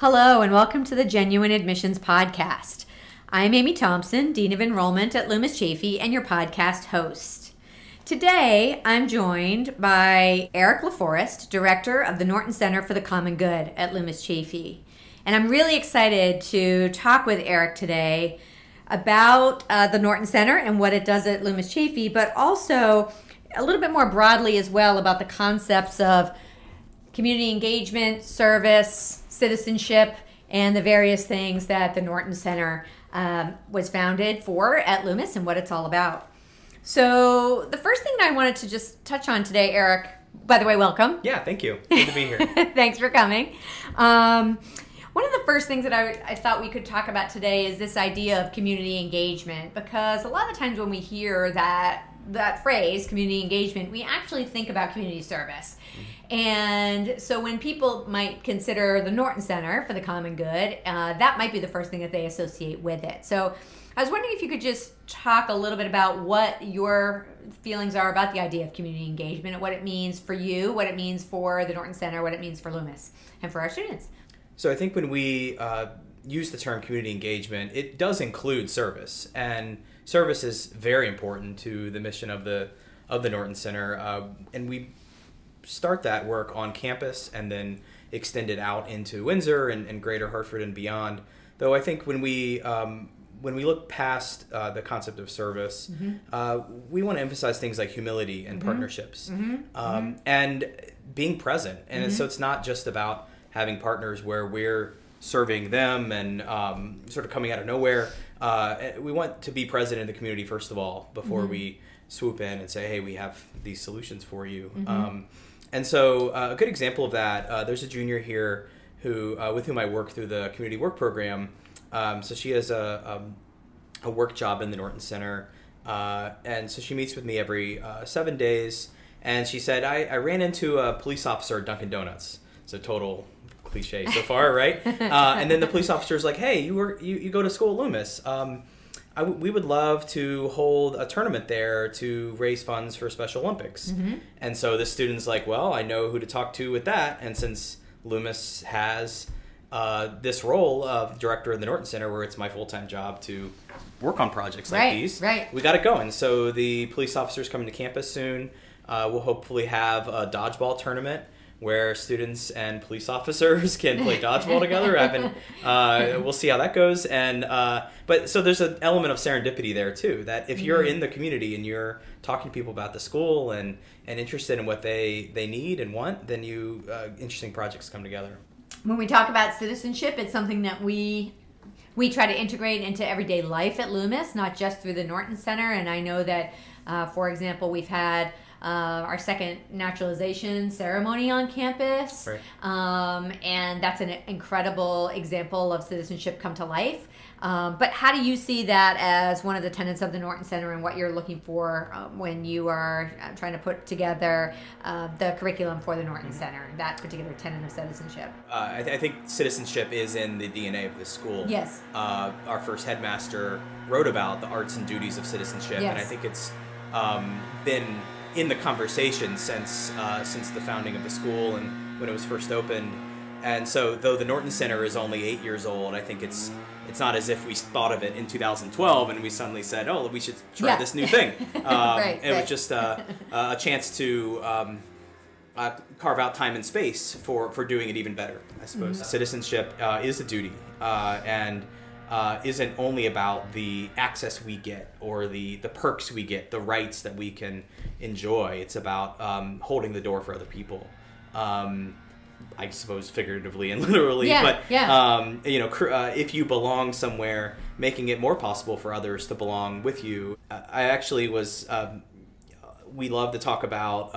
Hello, and welcome to the Genuine Admissions Podcast. I'm Amy Thompson, Dean of Enrollment at Loomis Chaffee, and your podcast host. Today, I'm joined by Eric LaForest, Director of the Norton Center for the Common Good at Loomis Chaffee. And I'm really excited to talk with Eric today about uh, the Norton Center and what it does at Loomis Chaffee, but also a little bit more broadly as well about the concepts of community engagement, service, citizenship, and the various things that the Norton Center um, was founded for at Loomis and what it's all about. So, the first thing I wanted to just touch on today, Eric, by the way, welcome. Yeah, thank you. Good to be here. Thanks for coming. Um, one of the first things that I, I, thought we could talk about today is this idea of community engagement because a lot of times when we hear that that phrase community engagement we actually think about community service mm-hmm. And so when people might consider the norton center for the common good uh, that might be the first thing that they associate with it. So i was wondering if you could just talk a little bit about what your feelings are about the idea of community engagement and what it means for you what it means for the norton center what it means for loomis and for our students. So I think when we uh, use the term community engagement, it does include service, and service is very important to the mission of the of the Norton Center, uh, and we start that work on campus and then extend it out into Windsor and, and Greater Hartford and beyond. Though I think when we um, when we look past uh, the concept of service, mm-hmm. uh, we want to emphasize things like humility and mm-hmm. partnerships mm-hmm. Um, mm-hmm. and being present. And so mm-hmm. it's not just about having partners where we're serving them and um, sort of coming out of nowhere. Uh, we want to be present in the community first of all before mm-hmm. we swoop in and say, "Hey, we have these solutions for you." Um, and so, uh, a good example of that, uh, there's a junior here who, uh, with whom I work through the community work program. Um, so she has a, a, um, a work job in the Norton Center, uh, and so she meets with me every uh, seven days. And she said, I, I ran into a police officer at Dunkin' Donuts. It's a total cliche so far, right? Uh, and then the police officer's like, "Hey, you were you, you go to school at Loomis. Um, w- we would love to hold a tournament there to raise funds for Special Olympics." Mm-hmm. And so the student's like, "Well, I know who to talk to with that." And since Loomis has uh, this role of director of the Norton Center, where it's my full time job to work on projects like right, these, right? We got it going. So the police officers coming to campus soon. Uh, we'll hopefully have a dodgeball tournament where students and police officers can play dodgeball together. I've been, uh, we'll see how that goes. And uh, but so there's an element of serendipity there too. That if you're mm-hmm. in the community and you're talking to people about the school and and interested in what they they need and want, then you uh, interesting projects come together. When we talk about citizenship, it's something that we we try to integrate into everyday life at Loomis, not just through the Norton Center. And I know that, uh, for example, we've had uh, our second naturalization ceremony on campus. Right. Um, and that's an incredible example of citizenship come to life. Um, but how do you see that as one of the tenets of the Norton Center and what you're looking for um, when you are uh, trying to put together uh, the curriculum for the Norton mm-hmm. Center, that particular tenet of citizenship? Uh, I, th- I, think citizenship is in the DNA of the school. Yes. Uh, our first headmaster wrote about the arts and duties of citizenship, yes. and I think it's um, been in the conversation since uh, since the founding of the school and when it was first opened. And so, though the Norton Center is only eight years old, I think it's it's not as if we thought of it in 2012 and we suddenly said, "Oh, we should try yeah. this new thing." Um, right, it right. was just uh, a chance to um, uh, carve out time and space for for doing it even better. I suppose mm-hmm. citizenship uh, is a duty, uh, and uh, isn't only about the access we get or the the perks we get, the rights that we can enjoy. It's about um, holding the door for other people. Um, I suppose figuratively and literally, yeah, but yeah. Um, you know, uh, if you belong somewhere, making it more possible for others to belong with you. I actually was. Um, we love to talk about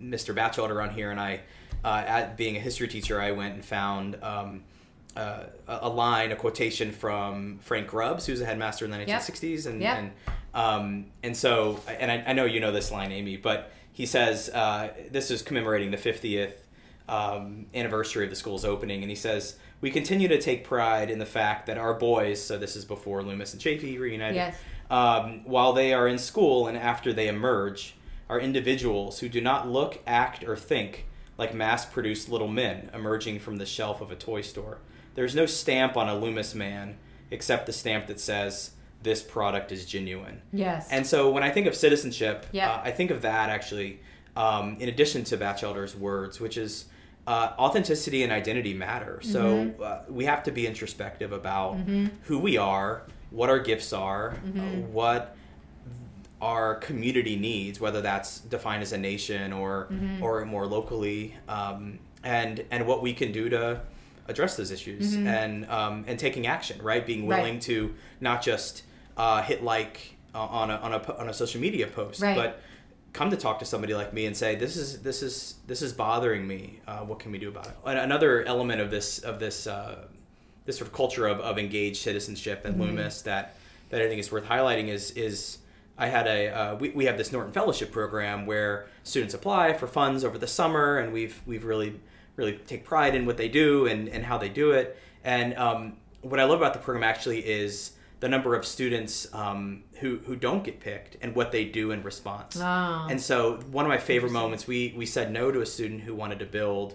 Mr. Um, Batchelder on here, and I, uh, at being a history teacher, I went and found um, uh, a line, a quotation from Frank Grubbs, who's a headmaster in the 1960s, and and um, and so and I, I, know you know this line, Amy, but he says uh, this is commemorating the 50th um, anniversary of the school's opening, and he says we continue to take pride in the fact that our boys, so this is before Loomis and Chaffee reunited, yes. um, while they are in school and after they emerge, are individuals who do not look, act, or think like mass-produced little men emerging from the shelf of a toy store there's no stamp on a Loomis man except the stamp that says this product is genuine. Yes. And so when I think of citizenship, Yeah. uh, I think of that actually, um, in addition to Batchelder's words, which is uh, authenticity and identity matter. So Mm-hmm. uh, we have to be introspective about who we are, what our gifts are, Mm-hmm. uh, what our community needs, whether that's defined as a nation or Mm-hmm. or more locally, um, and and what we can do to address those issues and um, and taking action, right? Being Mm-hmm. Right. willing to not just uh, hit like uh, on a on a on a social media post, Right. but come to talk to somebody like me and say this is this is this is bothering me. Uh, what can we do about it? And another element of this of this uh, this sort of culture of, of engaged citizenship at Loomis that that I think is worth highlighting is is I had a uh, we, we have this Norton Fellowship program where students apply for funds over the summer and we've we've really really take pride in what they do and, and how they do it and um, what I love about the program actually is the number of students um, who who don't get picked and what they do in response Oh. and so one of my favorite moments we we said no to a student who wanted to build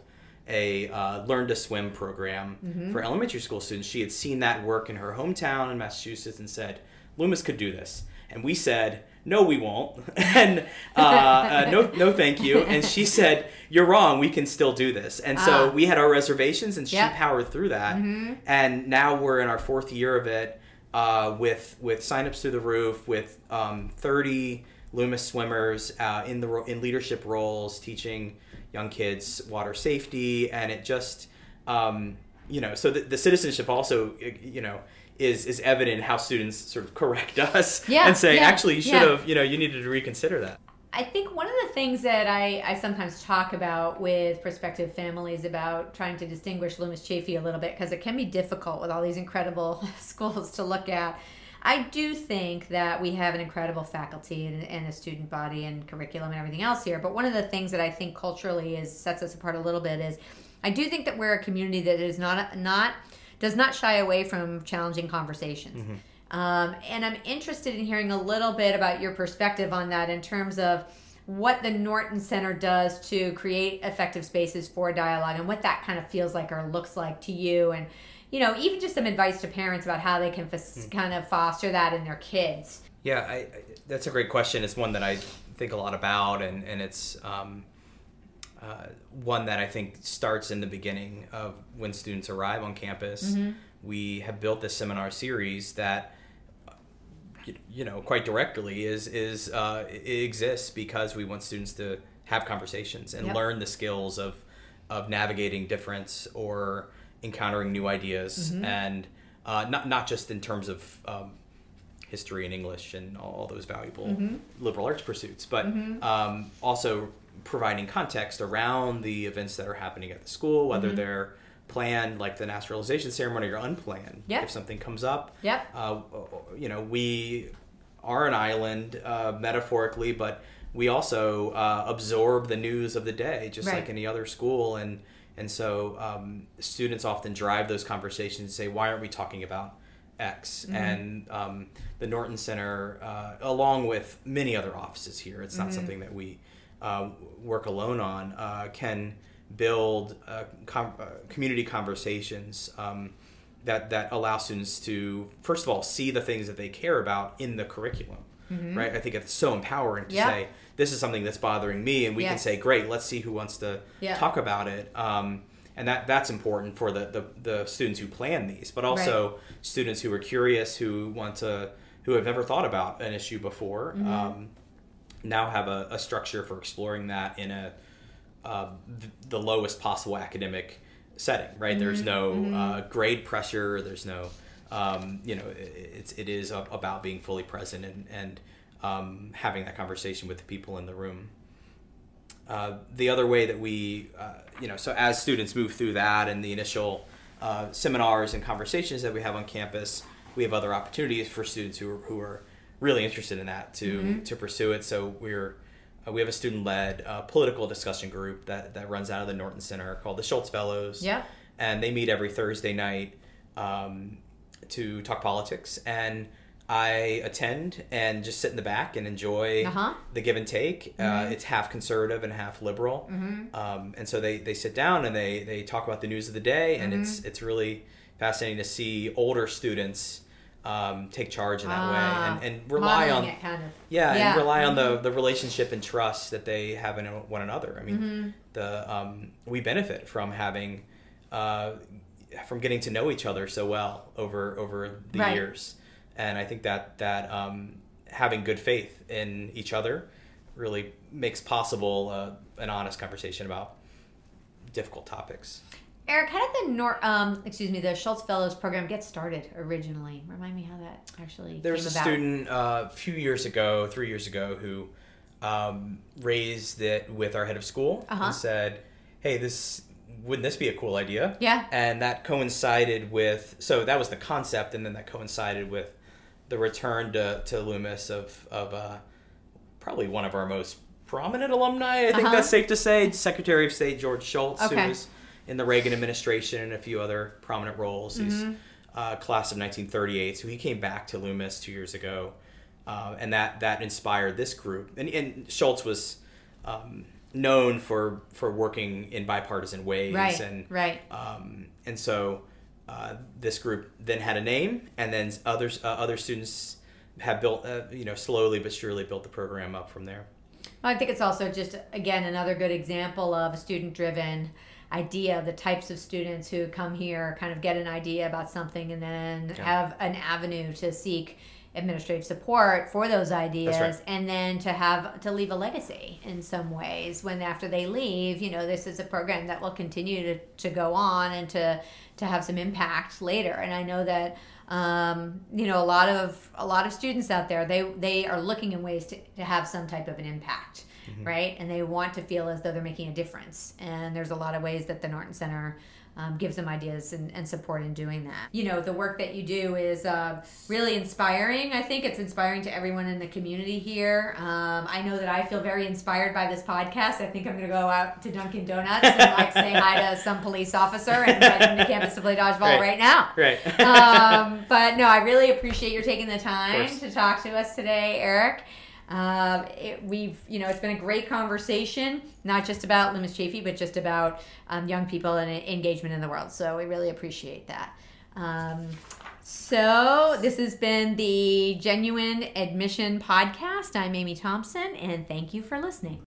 a uh, learn to swim program Mm-hmm. for elementary school students. She had seen that work in her hometown in Massachusetts and said, Loomis could do this. And we said, no, we won't. and uh, uh, no, no, thank you. And she said, you're wrong. We can still do this. And so Ah. we had our reservations, and she Yep. powered through that. Mm-hmm. And now we're in our fourth year of it uh, with with signups through the roof, with um, 30 Loomis swimmers uh, in the ro- in leadership roles, teaching young kids water safety, and it just um, you know so the, the citizenship also you know is is evident how students sort of correct us Yeah, and say yeah, actually you should yeah. have you know you needed to reconsider that. I think one of the things that I, I sometimes talk about with prospective families about trying to distinguish Loomis Chaffee a little bit because it can be difficult with all these incredible schools to look at. I do think that we have an incredible faculty and, and a student body and curriculum and everything else here. But one of the things that I think culturally is sets us apart a little bit is I do think that we're a community that is not not does not shy away from challenging conversations. Um, and I'm interested in hearing a little bit about your perspective on that in terms of what the Norton Center does to create effective spaces for dialogue and what that kind of feels like or looks like to you. And, you know, even just some advice to parents about how they can fas- kind of foster that in their kids. Yeah, I, I, that's a great question. It's one that I think a lot about, and and it's um, uh, one that I think starts in the beginning of when students arrive on campus. We have built this seminar series that you- know quite directly is is uh, exists because we want students to have conversations and Yep. learn the skills of of navigating difference or encountering new ideas and uh, not not just in terms of um, history and English and all, all those valuable liberal arts pursuits, but um, also providing context around the events that are happening at the school, whether they're planned, like the naturalization ceremony, or unplanned. Yeah. If something comes up, Yep. uh, you know, we are an island uh, metaphorically, but we also uh, absorb the news of the day, just Right. like any other school, and and so um, students often drive those conversations and say, why aren't we talking about X? Mm-hmm. And um, the Norton Center, uh, along with many other offices here, it's Mm-hmm. not something that we uh, work alone on, uh, can build uh, com- uh, community conversations um, that that allow students to first of all see the things that they care about in the curriculum. Right, I think it's so empowering to Mm-hmm. Yeah. say this is something that's bothering me, and we can say, "Great, let's see who wants to Yeah. talk about it." Um, and that that's important for the, the, the students who plan these, but also students who are curious, who want to, who have never thought about an issue before. Mm-hmm. Um, now have a, a structure for exploring that in a uh, th- the lowest possible academic setting. Right? There's Mm-hmm. no uh, grade pressure. There's no um, you know it's it is a- about being fully present and and um, having that conversation with the people in the room. Uh, the other way that we, uh, you know, so as students move through that and the initial uh, seminars and conversations that we have on campus, we have other opportunities for students who are, who are really interested in that to to pursue it. So we're uh, we have a student led uh, political discussion group that that runs out of the Norton Center called the Shultz Fellows. Yeah. and they meet every Thursday night um, to talk politics and. I attend and just sit in the back and enjoy Uh-huh. the give and take. Uh, it's half conservative and half liberal, um, and so they, they sit down and they, they talk about the news of the day, and it's it's really fascinating to see older students um, take charge in that Ah, way and, and rely on kind of. yeah, Yeah. and rely on Mhm. the, the relationship and trust that they have in one another. I mean, Mm-hmm. the um, we benefit from having uh, from getting to know each other so well over over the Right. years, and I think that that um, having good faith in each other really makes possible uh, an honest conversation about difficult topics. Eric, how did the Nor um excuse me the Shultz Fellows program get started originally? Remind me how that actually There was a about. student uh, a few years ago, three years ago, who um, raised it with our head of school Uh-huh. and said, "Hey, this wouldn't this be a cool idea?" Yeah. and that coincided with so that was the concept, and then that coincided with the return to, to Loomis of of uh, probably one of our most prominent alumni. I think Uh-huh. that's safe to say, Secretary of State George Shultz, Okay. who was in the Reagan administration and a few other prominent roles. He's Mm-hmm. uh, class of 1938, so he came back to Loomis two years ago, uh, and that that inspired this group. And, and Shultz was um, known for for working in bipartisan ways, Right. and right. um, and so uh, this group then had a name, and then others uh, other students have built, uh, you know, slowly but surely built the program up from there. Well, I think it's also just again another good example of a student idea the types of students who come here kind of get an idea about something and then Yeah. have an avenue to seek administrative support for those ideas right. and then to have to leave a legacy in some ways when after they leave you know this is a program that will continue to, to go on and to to have some impact later and i know that um, you know a lot of a lot of students out there they they are looking in ways to, to have some type of an impact right? And they want to feel as though they're making a difference. And there's a lot of ways that the norton center um, gives them ideas and, and support in doing that you know the work that you do is uh, really inspiring i think it's inspiring to everyone in the community here um, i know that i feel very inspired by this podcast i think i'm going to go out to dunkin donuts and like say hi to some police officer and invite them to campus to play dodgeball Right. right now Right. um, but no, I really appreciate your taking the time to talk to us today, Eric. Um, it, we've, you know, it's been a great conversation, not just about Loomis Chaffee, but just about um, young people and engagement in the world. So we really appreciate that. Um, so this has been the Genuine Admission Podcast. I'm Amy Thompson, and thank you for listening.